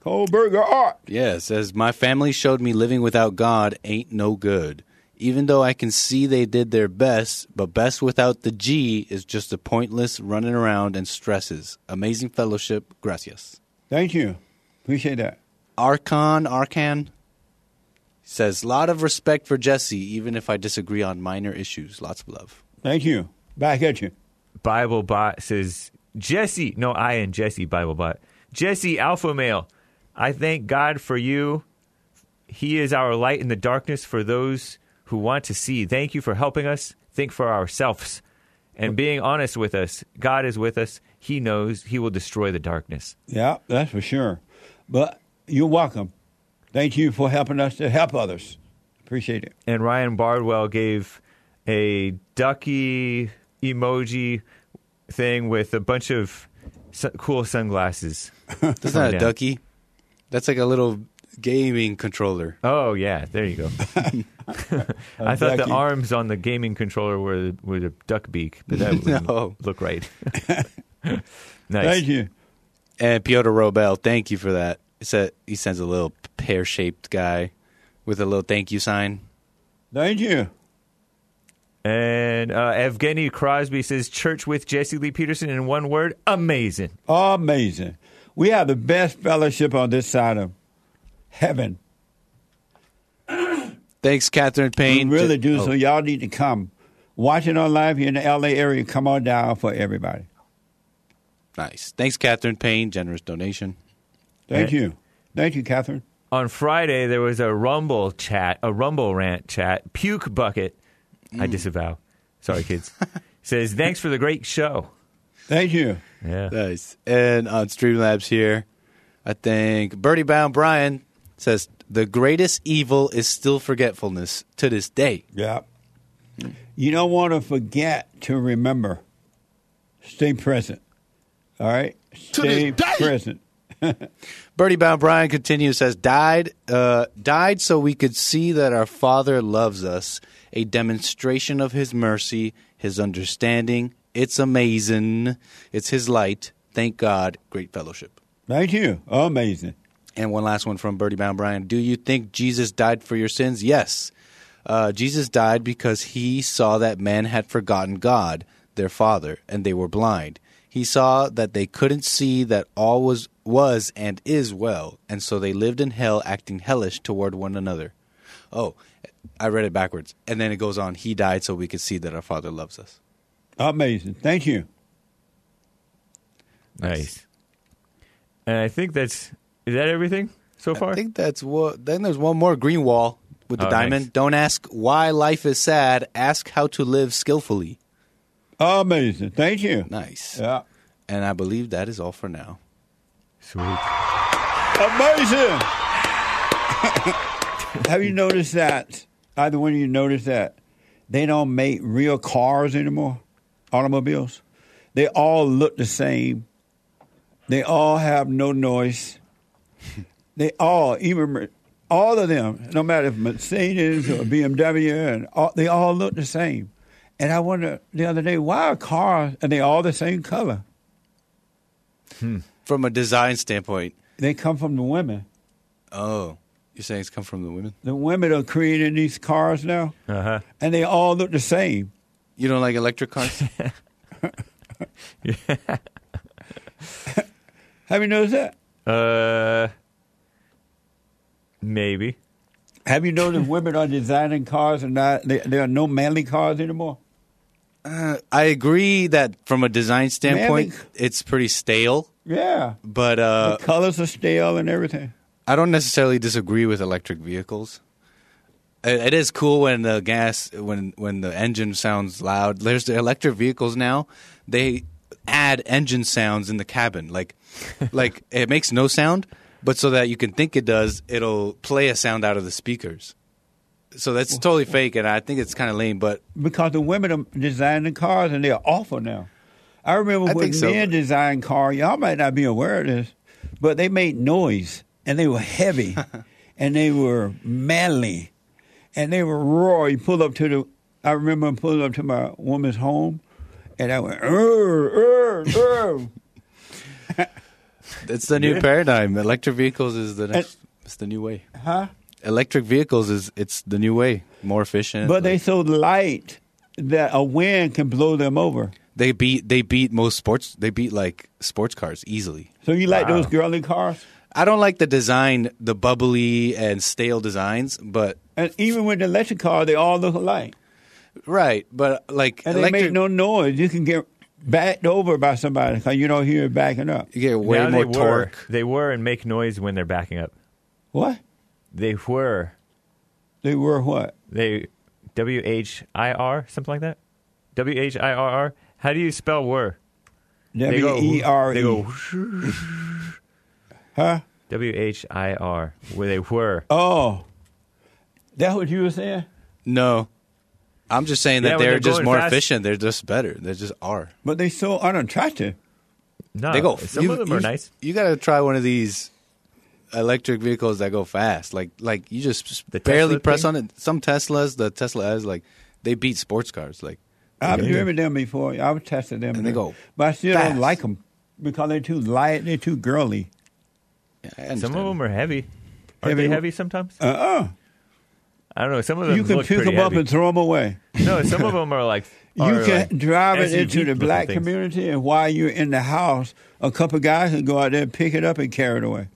Kohlberger Art. Yeah, says my family showed me living without God ain't no good. Even though I can see they did their best, but best without the G is just a pointless running around and stresses. Amazing fellowship. Gracias. Thank you. Appreciate that. Archon, Arcan says, lot of respect for Jesse, even if I disagree on minor issues. Lots of love. Thank you. Back at you. Bible Bot says, Jesse, no, I and Jesse, Bible Bot. Jesse, Alpha Male, I thank God for you. He is our light in the darkness for those who want to see. Thank you for helping us think for ourselves and being honest with us. God is with us. He knows He will destroy the darkness. Yeah, that's for sure. But you're welcome. Thank you for helping us to help others. Appreciate it. And Ryan Bardwell gave a ducky emoji thing with a bunch of su- cool sunglasses. That's not coming a down. ducky. That's like a little gaming controller. Oh yeah, there you go. I thought the arms on the gaming controller were were the duck beak, but that wouldn't No. look right. nice. Thank you. And Piotr Robel, thank you for that. He said he sends a little pear shaped guy with a little thank you sign. Thank you. And uh, Evgeny Crosby says, "Church with Jesse Lee Peterson in one word: amazing." Amazing. We have the best fellowship on this side of heaven. Thanks, Catherine Payne. We really do. Oh, So y'all need to come. Watching on live here in the LA area, come on down for everybody. nice. Thanks, Catherine Payne. Generous donation. Thank Eh. you. Thank you, Catherine. On Friday, there was a Rumble chat, a Rumble rant chat. Puke bucket. I disavow. Sorry, kids. says, "Thanks for the great show." Thank you. Yeah. Nice. And on Streamlabs here, I think Birdie Bound Brian says the greatest evil is still forgetfulness to this day. Yeah. You don't want to forget to remember. Stay present. All right? Stay present. Birdie Bound Brian continues says died uh, died so we could see that our Father loves us a demonstration of His mercy, His understanding. It's amazing. It's His light. Thank God. Great fellowship. Thank you. Amazing. And one last one from Birdie Bound Brian. Do you think Jesus died for your sins? Yes. Uh, Jesus died because he saw that men had forgotten God, their Father, and they were blind. He saw that they couldn't see that all was was and is well, and so they lived in hell, acting hellish toward one another. Oh, I read it backwards, and then it goes on. He died so we could see that our Father loves us. Amazing. Thank you. Nice. And I think that's is that everything so far? I think that's what. Then there's one more green wall with the Oh, diamond. nice. Don't ask why life is sad. Ask how to live skillfully. Amazing. Thank you. Nice. Yeah. And I believe that is all for now. Sweet. Amazing. Have you noticed that? Either one of you noticed that they don't make real cars anymore, automobiles. They all look the same. They all have no noise. They all, even all of them, no matter if Mercedes or BMW, and all, they all look the same. And I wonder the other day, why are cars and they all the same color? Hmm. From a design standpoint, They come from the women. oh, you're saying it's come from the women? The women are creating these cars now, Uh huh. and they all look the same. You don't like electric cars? Have you noticed that? Uh, maybe. Have you noticed women are designing cars and not there, there are no manly cars anymore? uh, I agree that from a design standpoint, Manly- it's pretty stale. Yeah, But uh, the colors are stale and everything. I don't necessarily disagree with electric vehicles. It, it is cool when the gas when when the engine sounds loud. There's the electric vehicles now. They add engine sounds in the cabin, like like it makes no sound, but so that you can think it does, it'll play a sound out of the speakers. So that's totally fake, and I think it's kind of lame. But Because the women are designing cars and they're awful now. I remember I when so. men designed cars, y'all might not be aware of this, but they made noise and they were heavy and they were manly and they were roar. You pull up to the, I remember pulling up to my woman's home and I went, it's the new paradigm. Electric vehicles is the next. It's the new way. huh? Electric vehicles is it's the new way, more efficient. But they so light that a wind can blow them over. They beat they beat most sports. They beat like sports cars easily. So you like those girly cars? I don't like the design, the bubbly and stale designs, but And even with the electric car, they all look alike. right. But like And they electric, make no noise. You can get backed over by somebody because you don't hear it backing up. you get way Now more they torque. Were, they were and make noise when they're backing up. What? They were. They were what? They W H I R something like that. W H I R R. How do you spell were? They go- W E R They E. go Huh? W H I R. Where they were. Oh. that what you were saying? No, I'm just saying Yeah, that when they're, they're just going more fast- efficient. They're just better. They just are. But they so unattractive. No, they go. Some you- of them you- are nice. You got to try one of these electric vehicles that go fast. Like like you just The barely Tesla press thing? on it. Some Teslas, the Tesla S, like they beat sports cars. Like I've Okay. driven them before. I've tested them. And they go But I still fast. don't like them because they're too light. They're too girly. I Some of them are heavy. Are Heavy- they heavy sometimes? Uh-uh. I don't know. Some of them You can look pick pretty them up heavy. and throw them away. No, some of them are like You can like drive it SUV into the black things. community, and while you're in the house, a couple guys can go out there and pick it up and carry it away.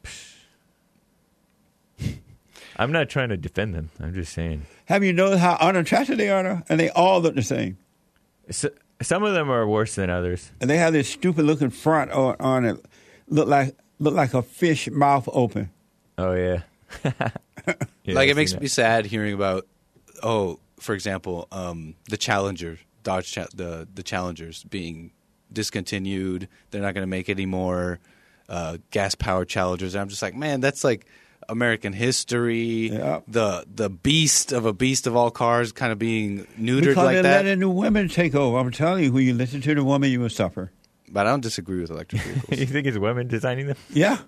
I'm not trying to defend them. I'm just saying. Have you noticed how unattractive they are? And they all look the same. So, some of them are worse than others. And they have this stupid looking front on, on it, look like look like a fish mouth open. Oh yeah. Yeah, like it makes seen me sad hearing about oh for example um, the challenger dodge cha- the the challengers being discontinued they're not going to make any more uh, gas powered challengers and i'm just like man that's like american history Yeah. the the beast of a beast of all cars kind of being neutered because like they're that letting the women take over. I'm telling you, when you listen to the woman, you will suffer. but i don't disagree with electric vehicles you think it's women designing them? Yeah,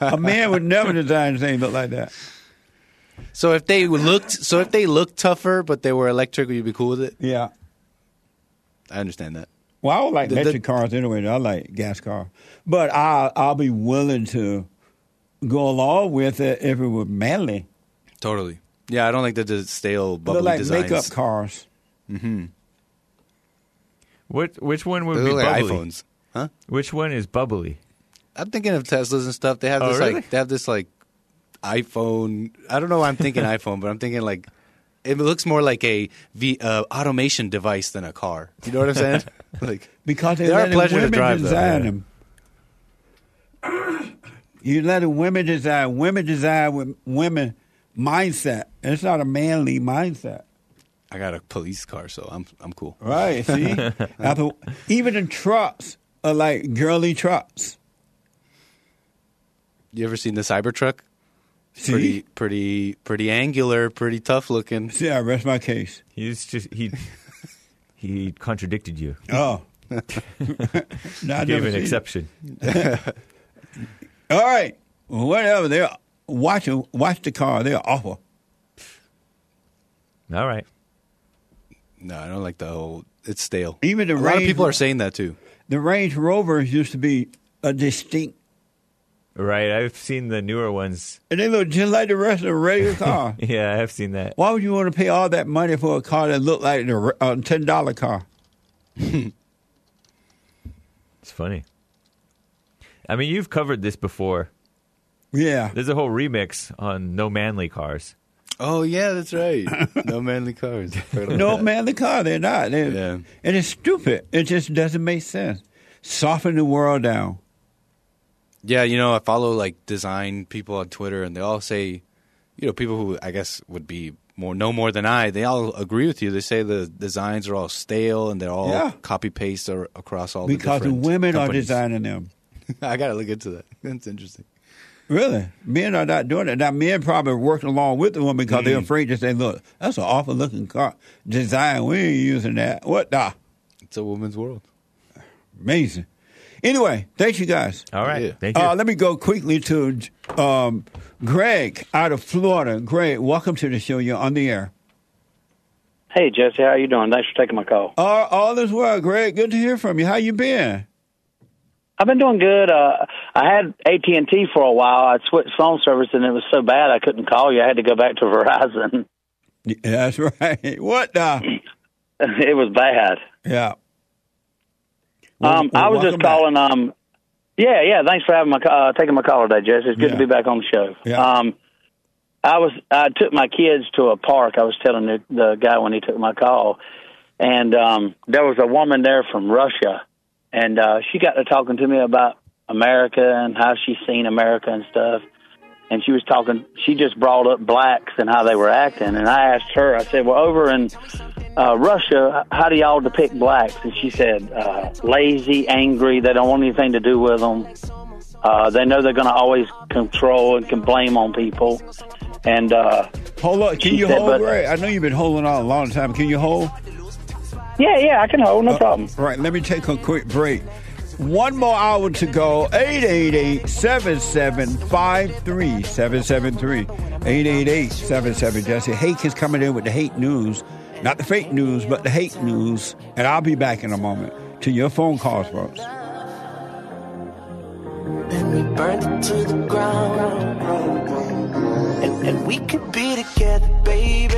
a man would never design anything look like that. So if they looked, so if they looked tougher, but they were electric, would you be cool with it? Yeah. I understand that. Well, I don't like The- the- electric cars anyway. I like gas cars, but I I'll be willing to go along with it if it were manly. Totally. Yeah, I don't like the, the stale They're bubbly like designs. makeup cars. Mm-hmm. What which one would They be look like bubbly? iPhones, huh? Which one is bubbly? I'm thinking of Teslas and stuff. They have Oh, this really? like they have this like iPhone. I don't know why I'm thinking iPhone, but I'm thinking like it looks more like a v, uh, automation device than a car. You know what I'm saying? like Because they, They are a let pleasure to women drive, though, design yeah. them. You let a women desire. Women desire with women mindset. It's not a manly mindset. I got a police car, so I'm I'm cool. Right, see? After, even the trucks are like girly trucks. You ever seen the Cybertruck? See? Pretty pretty pretty angular, pretty tough looking. See, I rest my case. He's just he he contradicted you. Oh. No, I Gave an exception. All right. Whatever. They're watch, watch the car. They're awful. All right. No, I don't like the whole. It's stale. Even the a lot of people are saying that too. The Range Rovers used to be a distinct, Right. I've seen the newer ones. and they look just like the rest of the regular car. Yeah, I've seen that. Why would you want to pay all that money for a car that looked like a uh, ten dollar car? It's funny. I mean, you've covered this before. Yeah. There's a whole remix on no manly cars. Oh yeah, that's right. no manly cars. No manly car. They're not. They're, Yeah. And it's stupid. It just doesn't make sense. Soften the world down. Yeah, you know, I follow like design people on Twitter, and they all say, you know, people who I guess would be more no more than I. They all agree with you. They say the designs are all stale and they're all Yeah. copy paste across all because the the different women are designing them. I gotta look into that. That's interesting. Really, men are not doing it. Now, men probably working along with the woman because they're Mm. afraid to say, "Look, that's an awful looking car design. We ain't using that." What the? It's a woman's world. Amazing. Anyway, thank you guys. All right. Yeah. Thank you. Uh, let me go quickly to um, Greg out of Florida. Greg, welcome to the show. You're on the air. Hey Jesse, how you doing? Thanks for taking my call. Uh, all is well, Greg. Good to hear from you. How you been? I've been doing good. Uh, I had AT and T for a while. I switched phone service, and it was so bad I couldn't call you. I had to go back to Verizon. Yeah, that's right. What the? it was bad. Yeah. Um, Well, I was just back. calling. Um, yeah, yeah. Thanks for having my uh, taking my call today, Jesse. It's good Yeah. to be back on the show. Yeah. Um, I was I took my kids to a park. I was telling the, the guy when he took my call, and um, there was a woman there from Russia, and uh, she got to talking to me about America and how she's seen America and stuff. And she was talking. She just brought up blacks and how they were acting. And I asked her. I said, "Well, over in uh, Russia, how do y'all depict blacks?" And she said, uh, "Lazy, angry. They don't want anything to do with them. Uh, they know they're going to always control and can blame on people." And uh, Hold on. Can you said, hold, but- Greg? I know you've been holding on a long time. Can you hold? Yeah, yeah, I can hold, no uh, problem. Right, let me take a quick break. One more hour to go. 888-7753-773. 888-77. Jesse Hake is coming in with the hate news. Not the fake news, but the hate news. And I'll be back in a moment to your phone calls, folks. and we burned it to the ground. And, and we could be together, baby.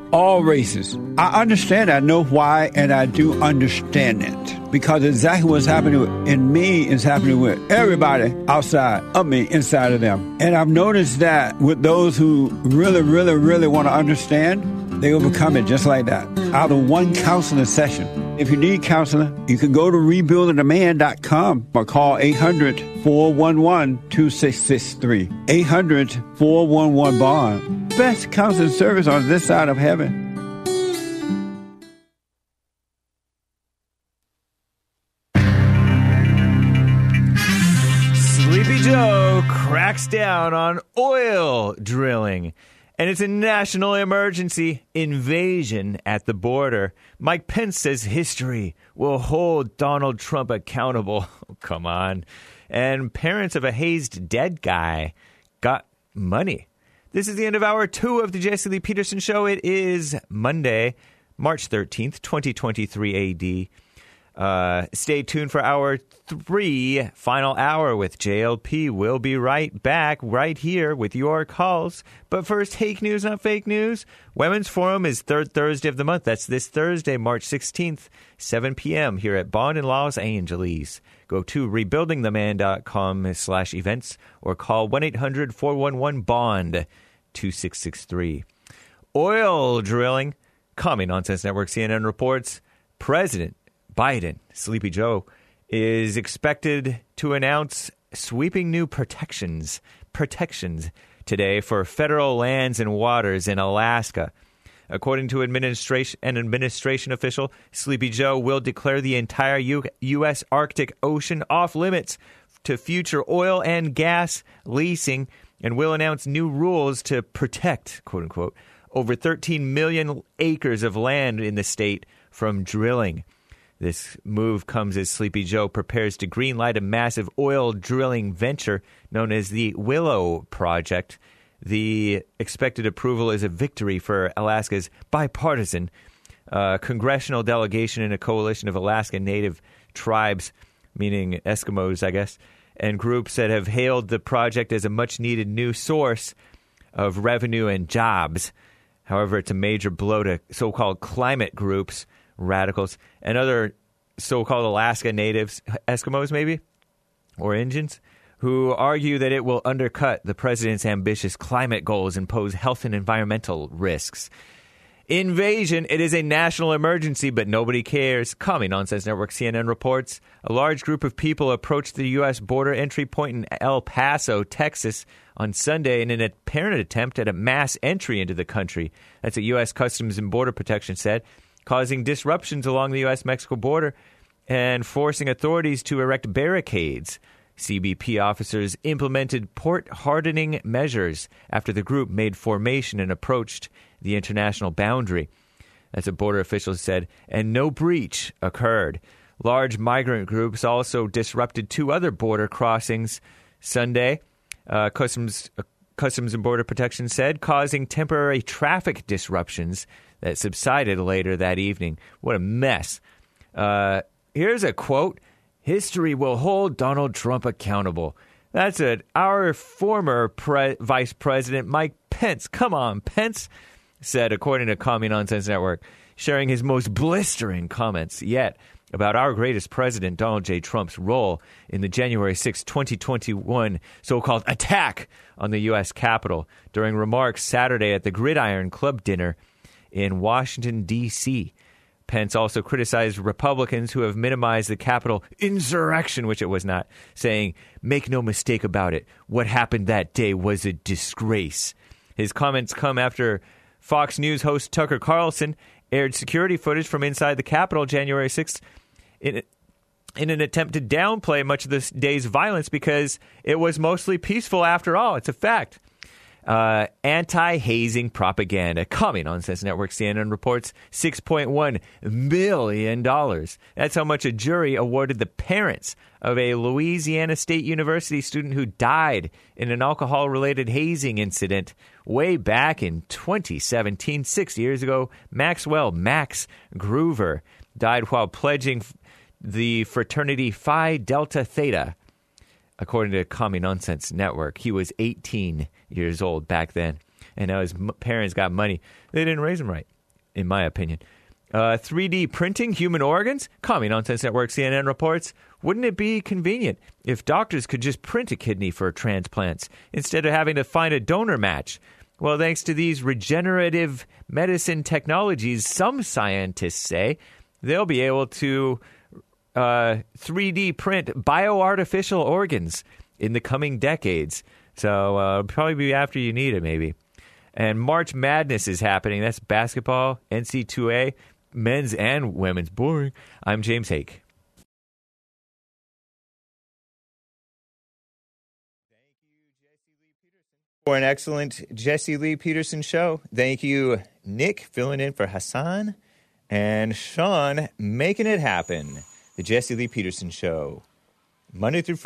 all races. I understand, I know why, and I do understand it. Because exactly what's happening in me is happening with everybody outside of me, inside of them. And I've noticed that with those who really, really, really want to understand, they overcome it just like that. Out of one counseling session. If you need counseling, you can go to rebuildingtheman.com or call 800 411 2663. 800 411 Bond best concert service on this side of heaven. Sleepy Joe cracks down on oil drilling. And it's a national emergency invasion at the border. Mike Pence says history will hold Donald Trump accountable. Oh, come on. And parents of a hazed dead guy got money this is the end of hour two of the Jesse Lee Peterson Show. It is Monday, March 13th, 2023 AD. Uh, stay tuned for hour three, final hour with JLP. We'll be right back right here with your calls. But first, fake news, not fake news. Women's Forum is third Thursday of the month. That's this Thursday, March 16th, 7 p.m. here at Bond in Los Angeles. Go to rebuildingtheman.com slash events or call 1-800-411-BOND 2663. Oil drilling. Commie Nonsense Network CNN reports President Biden, Sleepy Joe, is expected to announce sweeping new protections protections today for federal lands and waters in Alaska. According to administration an administration official, Sleepy Joe will declare the entire U- U.S. Arctic Ocean off limits to future oil and gas leasing and will announce new rules to protect, quote unquote, over 13 million acres of land in the state from drilling. This move comes as Sleepy Joe prepares to greenlight a massive oil drilling venture known as the Willow Project. The expected approval is a victory for Alaska's bipartisan uh, congressional delegation and a coalition of Alaska Native tribes, meaning Eskimos, I guess, and groups that have hailed the project as a much needed new source of revenue and jobs. However, it's a major blow to so called climate groups radicals, and other so called Alaska natives, Eskimos maybe, or Indians, who argue that it will undercut the president's ambitious climate goals and pose health and environmental risks. Invasion, it is a national emergency, but nobody cares. Commie Nonsense Network CNN reports a large group of people approached the U.S. border entry point in El Paso, Texas, on Sunday in an apparent attempt at a mass entry into the country. That's what U.S. Customs and Border Protection said causing disruptions along the U.S. Mexico border and forcing authorities to erect barricades. CBP officers implemented port hardening measures after the group made formation and approached the international boundary. As a border official said, and no breach occurred. Large migrant groups also disrupted two other border crossings Sunday. Uh, Customs, uh, Customs and Border Protection said, causing temporary traffic disruptions that subsided later that evening. What a mess. Uh, here's a quote History will hold Donald Trump accountable. That's it. Our former pre- Vice President Mike Pence, come on, Pence, said, according to Commie Nonsense Network, sharing his most blistering comments yet about our greatest president, Donald J. Trump's role in the January 6, 2021 so called attack on the U.S. Capitol during remarks Saturday at the Gridiron Club dinner in Washington, D.C. Pence also criticized Republicans who have minimized the Capitol insurrection, which it was not, saying, Make no mistake about it, what happened that day was a disgrace. His comments come after Fox News host Tucker Carlson aired security footage from inside the Capitol January 6th in, in an attempt to downplay much of this day's violence because it was mostly peaceful after all. It's a fact. Uh, Anti hazing propaganda. Commie Nonsense Network CNN reports $6.1 million. That's how much a jury awarded the parents of a Louisiana State University student who died in an alcohol related hazing incident way back in 2017, six years ago. Maxwell Max Gruver died while pledging the fraternity Phi Delta Theta according to Commie Nonsense Network. He was 18 years old back then, and now his parents got money. They didn't raise him right, in my opinion. Uh, 3D printing human organs? Commie Nonsense Network CNN reports. Wouldn't it be convenient if doctors could just print a kidney for transplants instead of having to find a donor match? Well, thanks to these regenerative medicine technologies, some scientists say they'll be able to uh, 3D print bioartificial organs in the coming decades. So uh, probably be after you need it, maybe. And March Madness is happening. That's basketball, NC2A, men's and women's. Boring. I'm James Hake. for an excellent Jesse Lee Peterson show. Thank you, Nick, filling in for Hassan, and Sean making it happen. The Jesse Lee Peterson show, Monday through Friday.